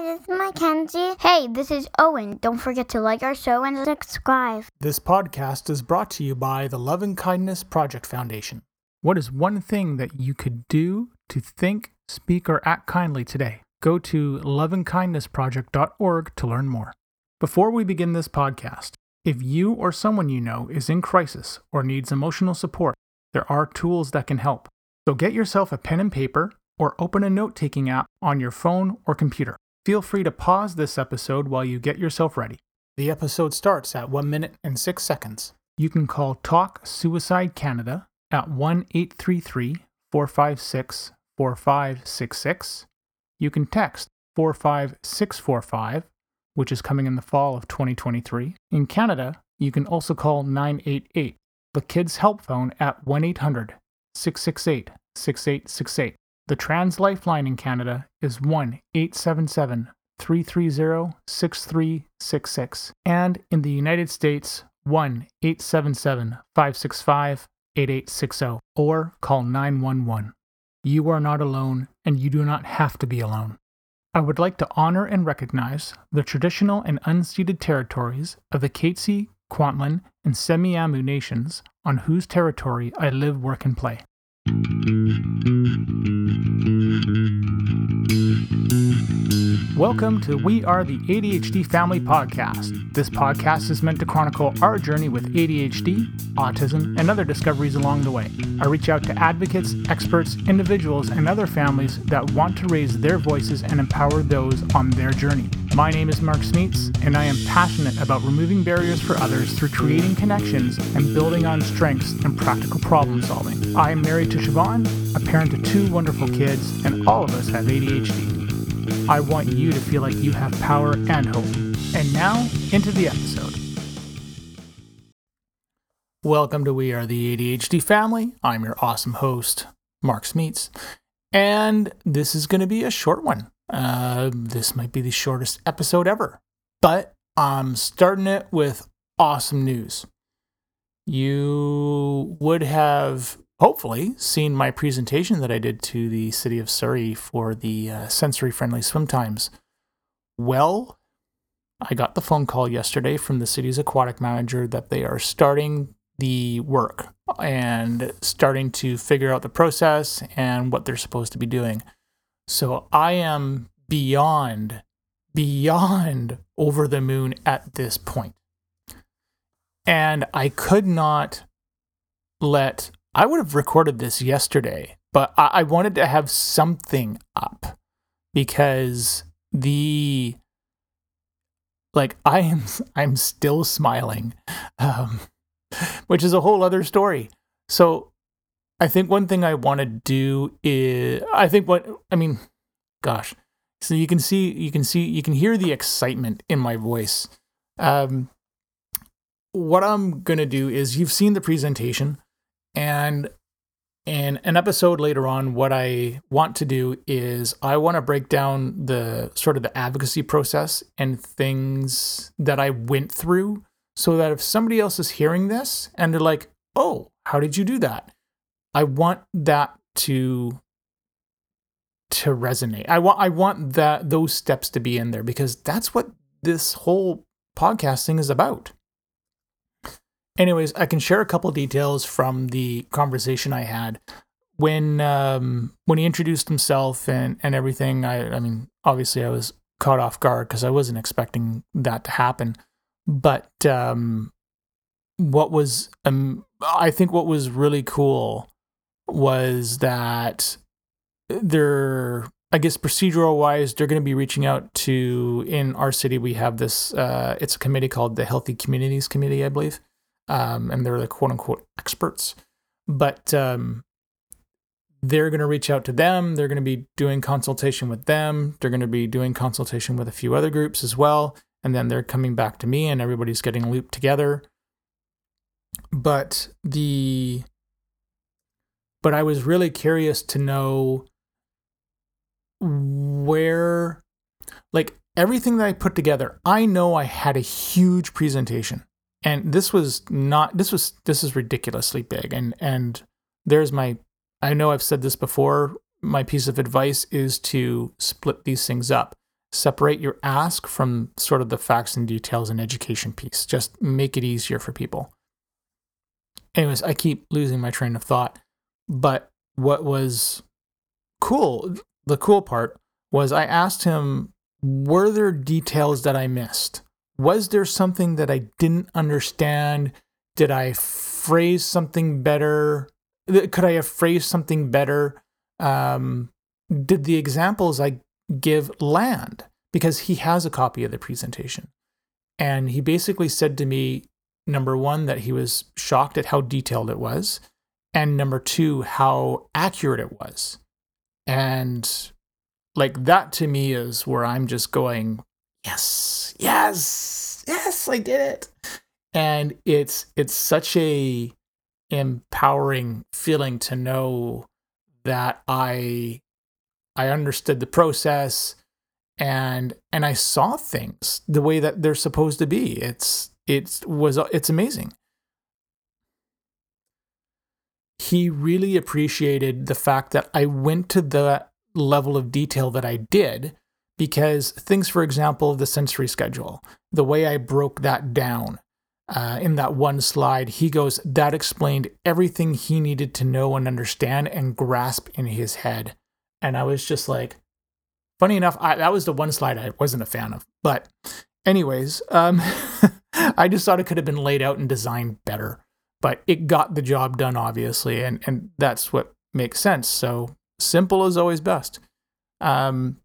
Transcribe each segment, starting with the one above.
Hi, this is Mackenzie. Hey, this is Owen. Don't forget to like our show and subscribe. This podcast is brought to you by the Love and Kindness Project Foundation. What is one thing that you could do to think, speak, or act kindly today? Go to loveandkindnessproject.org to learn more. Before we begin this podcast, if you or someone you know is in crisis or needs emotional support, there are tools that can help. So get yourself a pen and paper or open a note taking app on your phone or computer. Feel free to pause this episode while you get yourself ready. The episode starts at 1 minute and 6 seconds. You can call Talk Suicide Canada at 1 833 456 4566. You can text 45645, which is coming in the fall of 2023. In Canada, you can also call 988, the Kids Help Phone at 1 800 668 6868. The Trans Lifeline in Canada is 1 877 330 6366. And in the United States, 1 877 565 8860 or call 911. You are not alone and you do not have to be alone. I would like to honor and recognize the traditional and unceded territories of the Katzie, Kwantlen, and Semiahmoo nations on whose territory I live, work, and play. Welcome to We Are the ADHD Family Podcast. This podcast is meant to chronicle our journey with ADHD, autism, and other discoveries along the way. I reach out to advocates, experts, individuals, and other families that want to raise their voices and empower those on their journey. My name is Mark Smeets, and I am passionate about removing barriers for others through creating connections and building on strengths and practical problem solving. I am married to Siobhan, a parent to two wonderful kids, and all of us have ADHD. I want you to feel like you have power and hope. And now, into the episode. Welcome to We Are the ADHD Family. I'm your awesome host, Mark Smeets. And this is going to be a short one. Uh, this might be the shortest episode ever. But I'm starting it with awesome news. You would have hopefully seen my presentation that I did to the city of Surrey for the uh, sensory friendly swim times. Well, I got the phone call yesterday from the city's aquatic manager that they are starting the work and starting to figure out the process and what they're supposed to be doing. So I am beyond, beyond over the moon at this point. And I could not let I would have recorded this yesterday, but I, I wanted to have something up because the like I am I'm still smiling, um, which is a whole other story. So I think one thing I want to do is I think what I mean, gosh, so you can see you can see you can hear the excitement in my voice. Um, what I'm gonna do is you've seen the presentation. And in an episode later on, what I want to do is I want to break down the sort of the advocacy process and things that I went through so that if somebody else is hearing this and they're like, oh, how did you do that? I want that to to resonate. I want I want that those steps to be in there because that's what this whole podcasting is about. Anyways, I can share a couple details from the conversation I had when um, when he introduced himself and and everything. I I mean, obviously, I was caught off guard because I wasn't expecting that to happen. But um, what was um, I think what was really cool was that they're I guess procedural wise, they're going to be reaching out to in our city. We have this. Uh, it's a committee called the Healthy Communities Committee, I believe um, and they're the quote unquote experts. But um, they're going to reach out to them. They're going to be doing consultation with them. They're going to be doing consultation with a few other groups as well. And then they're coming back to me, and everybody's getting looped together. But the but I was really curious to know where like everything that I put together, I know I had a huge presentation and this was not this was this is ridiculously big and and there's my i know i've said this before my piece of advice is to split these things up separate your ask from sort of the facts and details and education piece. Just make it easier for people. Anyways, I keep losing my train of thought. But what was cool, the cool part was I asked him, were there details that I missed? Was there something that I didn't understand? Did I phrase something better? Could I have phrased something better? Um, did the examples I give land? Because he has a copy of the presentation. And he basically said to me, number one, that he was shocked at how detailed it was, and number two, how accurate it was. And like that to me is where I'm just going, yes, yes, yes, I did it. And it's it's such a empowering feeling to know that I I understood the process and and I saw things the way that they're supposed to be. It's it's was it's amazing. He really appreciated the fact that I went to the level of detail that I did because things, for example, the sensory schedule, the way I broke that down uh, in that one slide, he goes, that explained everything he needed to know and understand and grasp in his head. And I was just like, funny enough, I, that was the one slide I wasn't a fan of. But, anyways, um, I just thought it could have been laid out and designed better. But it got the job done, obviously, and, and that's what makes sense. So, simple is always best. Um,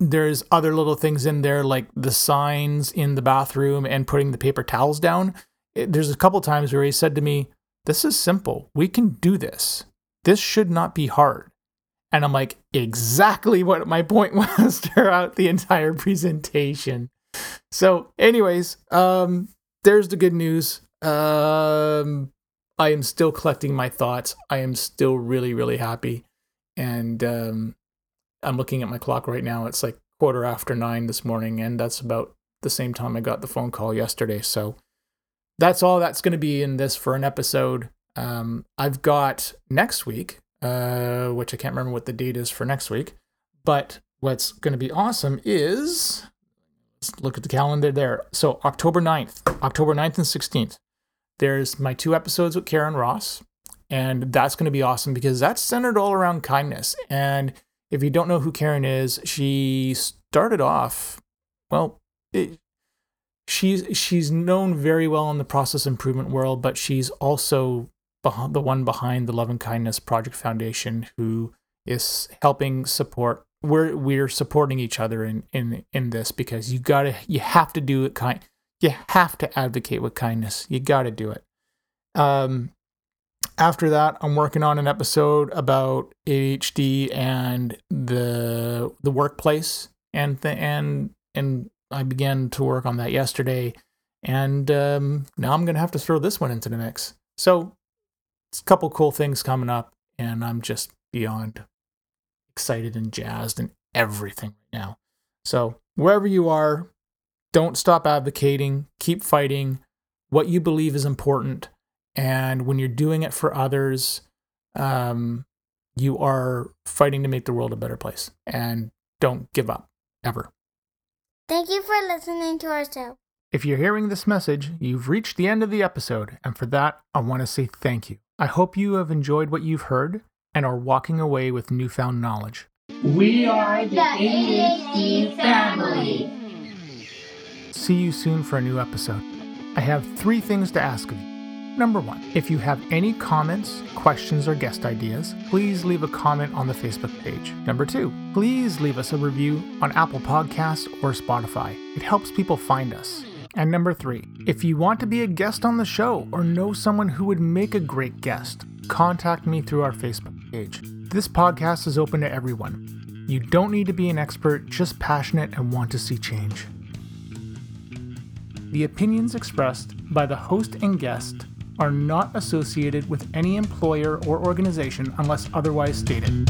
there's other little things in there like the signs in the bathroom and putting the paper towels down. It, there's a couple times where he said to me, This is simple. We can do this. This should not be hard. And I'm like, exactly what my point was throughout the entire presentation. So, anyways, um, there's the good news. Um, I am still collecting my thoughts. I am still really, really happy. And um, I'm looking at my clock right now. It's like quarter after nine this morning, and that's about the same time I got the phone call yesterday. So that's all that's going to be in this for an episode. Um, I've got next week uh, which I can't remember what the date is for next week. But what's going to be awesome is let's look at the calendar there. So October 9th, October 9th and 16th, there's my two episodes with Karen Ross. And that's going to be awesome because that's centered all around kindness. And if you don't know who Karen is, she started off, well, it, she's she's known very well in the process improvement world, but she's also behind, the one behind the Love and Kindness Project Foundation, who is helping support. We're we're supporting each other in in in this because you gotta you have to do it kind. You have to advocate with kindness. You got to do it. Um, after that, I'm working on an episode about ADHD and the the workplace and the, and and I began to work on that yesterday, and um, now I'm gonna have to throw this one into the mix. So it's a couple cool things coming up, and I'm just beyond excited and jazzed and everything right now. So, wherever you are, don't stop advocating, keep fighting what you believe is important. And when you're doing it for others, um, you are fighting to make the world a better place. And don't give up, ever. Thank you for listening to our show. If you're hearing this message, you've reached the end of the episode, and for that, I want to say thank you. I hope you have enjoyed what you've heard and are walking away with newfound knowledge. We are the ADHD family. See you soon for a new episode. I have three things to ask of you. Number one, if you have any comments, questions, or guest ideas, please leave a comment on the Facebook page. Number two, please leave us a review on Apple Podcasts or Spotify. It helps people find us. And number three, if you want to be a guest on the show or know someone who would make a great guest, contact me through our Facebook page. This podcast is open to everyone. You don't need to be an expert, just passionate and want to see change. The opinions expressed by the host and guest are not associated with any employer or organization unless otherwise stated.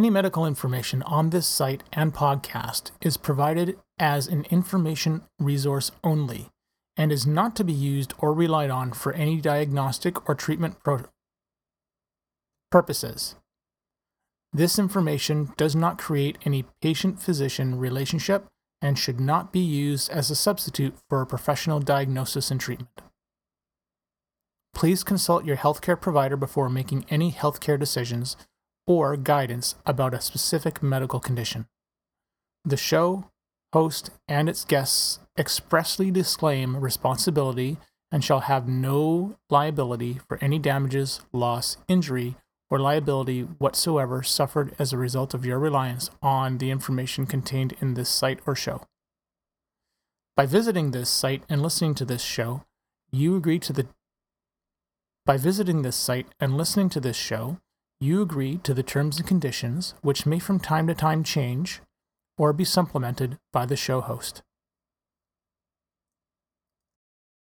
Any medical information on this site and podcast is provided as an information resource only and is not to be used or relied on for any diagnostic or treatment pro- purposes. This information does not create any patient physician relationship and should not be used as a substitute for a professional diagnosis and treatment. Please consult your healthcare provider before making any healthcare decisions or guidance about a specific medical condition. The show, host, and its guests expressly disclaim responsibility and shall have no liability for any damages, loss, injury, or liability whatsoever suffered as a result of your reliance on the information contained in this site or show. By visiting this site and listening to this show, you agree to the by visiting this site and listening to this show, you agree to the terms and conditions which may from time to time change or be supplemented by the show host.